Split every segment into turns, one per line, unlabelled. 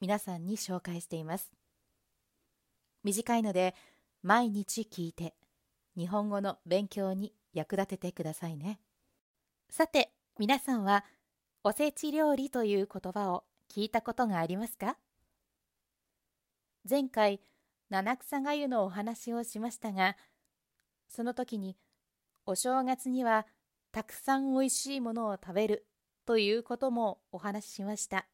皆さんに紹介しています。短いので毎日聞いて日本語の勉強に役立ててくださいね。さて、皆さんはおせち料理という言葉を聞いたことがありますか？前回、七草がゆのお話をしましたが、その時にお正月にはたくさんおいしいものを食べるということもお話ししました。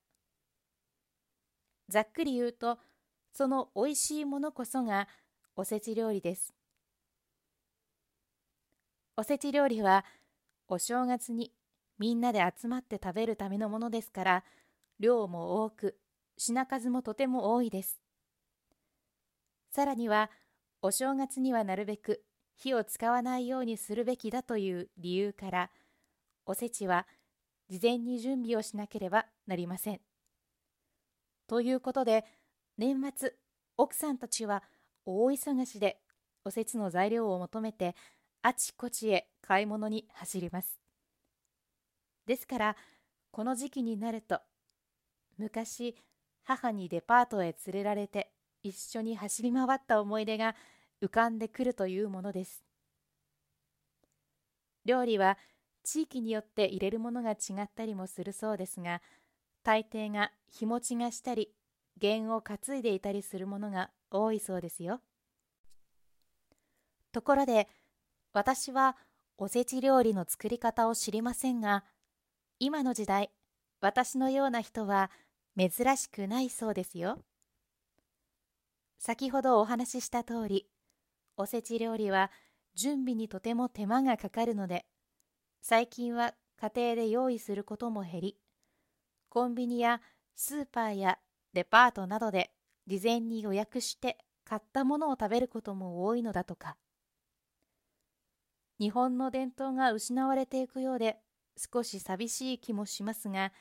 ざっくり言うと、その美味しいものこそがおせち料理です。おせち料理はお正月にみんなで集まって食べるためのものですから、量も多く、品数もとても多いです。さらには、お正月にはなるべく火を使わないようにするべきだという理由から、おせちは事前に準備をしなければなりません。ということで、年末、奥さんたちは大忙しでおせちの材料を求めてあちこちへ買い物に走ります。ですから、この時期になると、昔、母にデパートへ連れられて一緒に走り回った思い出が浮かんでくるというものです。料理は地域によって入れるものが違ったりもするそうですが、大抵が日持ちがしたり、弦を担いでいたりするものが多いそうですよ。ところで、私はおせち料理の作り方を知りませんが、今の時代、私のような人は珍しくないそうですよ。先ほどお話しした通り、おせち料理は準備にとても手間がかかるので、最近は家庭で用意することも減り、コンビニやスーパーやデパートなどで事前に予約して買ったものを食べることも多いのだとか。日本の伝統が失われていくようで少し寂しい気もしますが、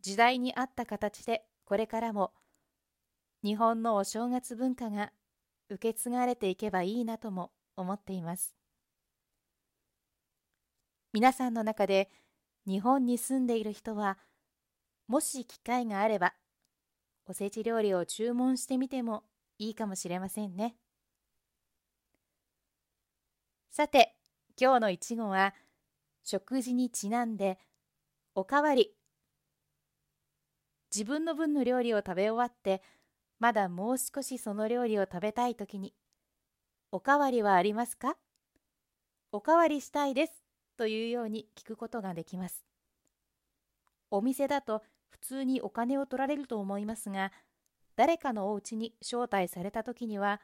時代に合った形でこれからも日本のお正月文化が受け継がれていけばいいなとも思っています。皆さんの中で日本に住んでいる人はもし機会があれば、おせち料理を注文してみてもいいかもしれませんね。さて、今日のいちごは、食事にちなんで、おかわり。自分の分の料理を食べ終わって、まだもう少しその料理を食べたいときに、おかわりはありますか？おかわりしたいですというように聞くことができます。お店だと普通にお金を取られると思いますが、誰かのお家に招待された時には、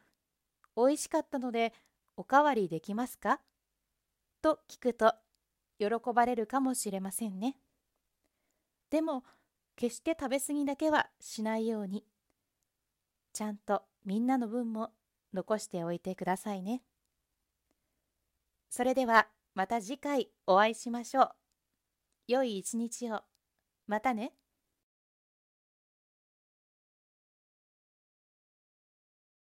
美味しかったのでおかわりできますか？と聞くと喜ばれるかもしれませんね。でも、決して食べ過ぎだけはしないように、ちゃんとみんなの分も残しておいてくださいね。それではまた次回お会いしましょう。良い一日を。またね。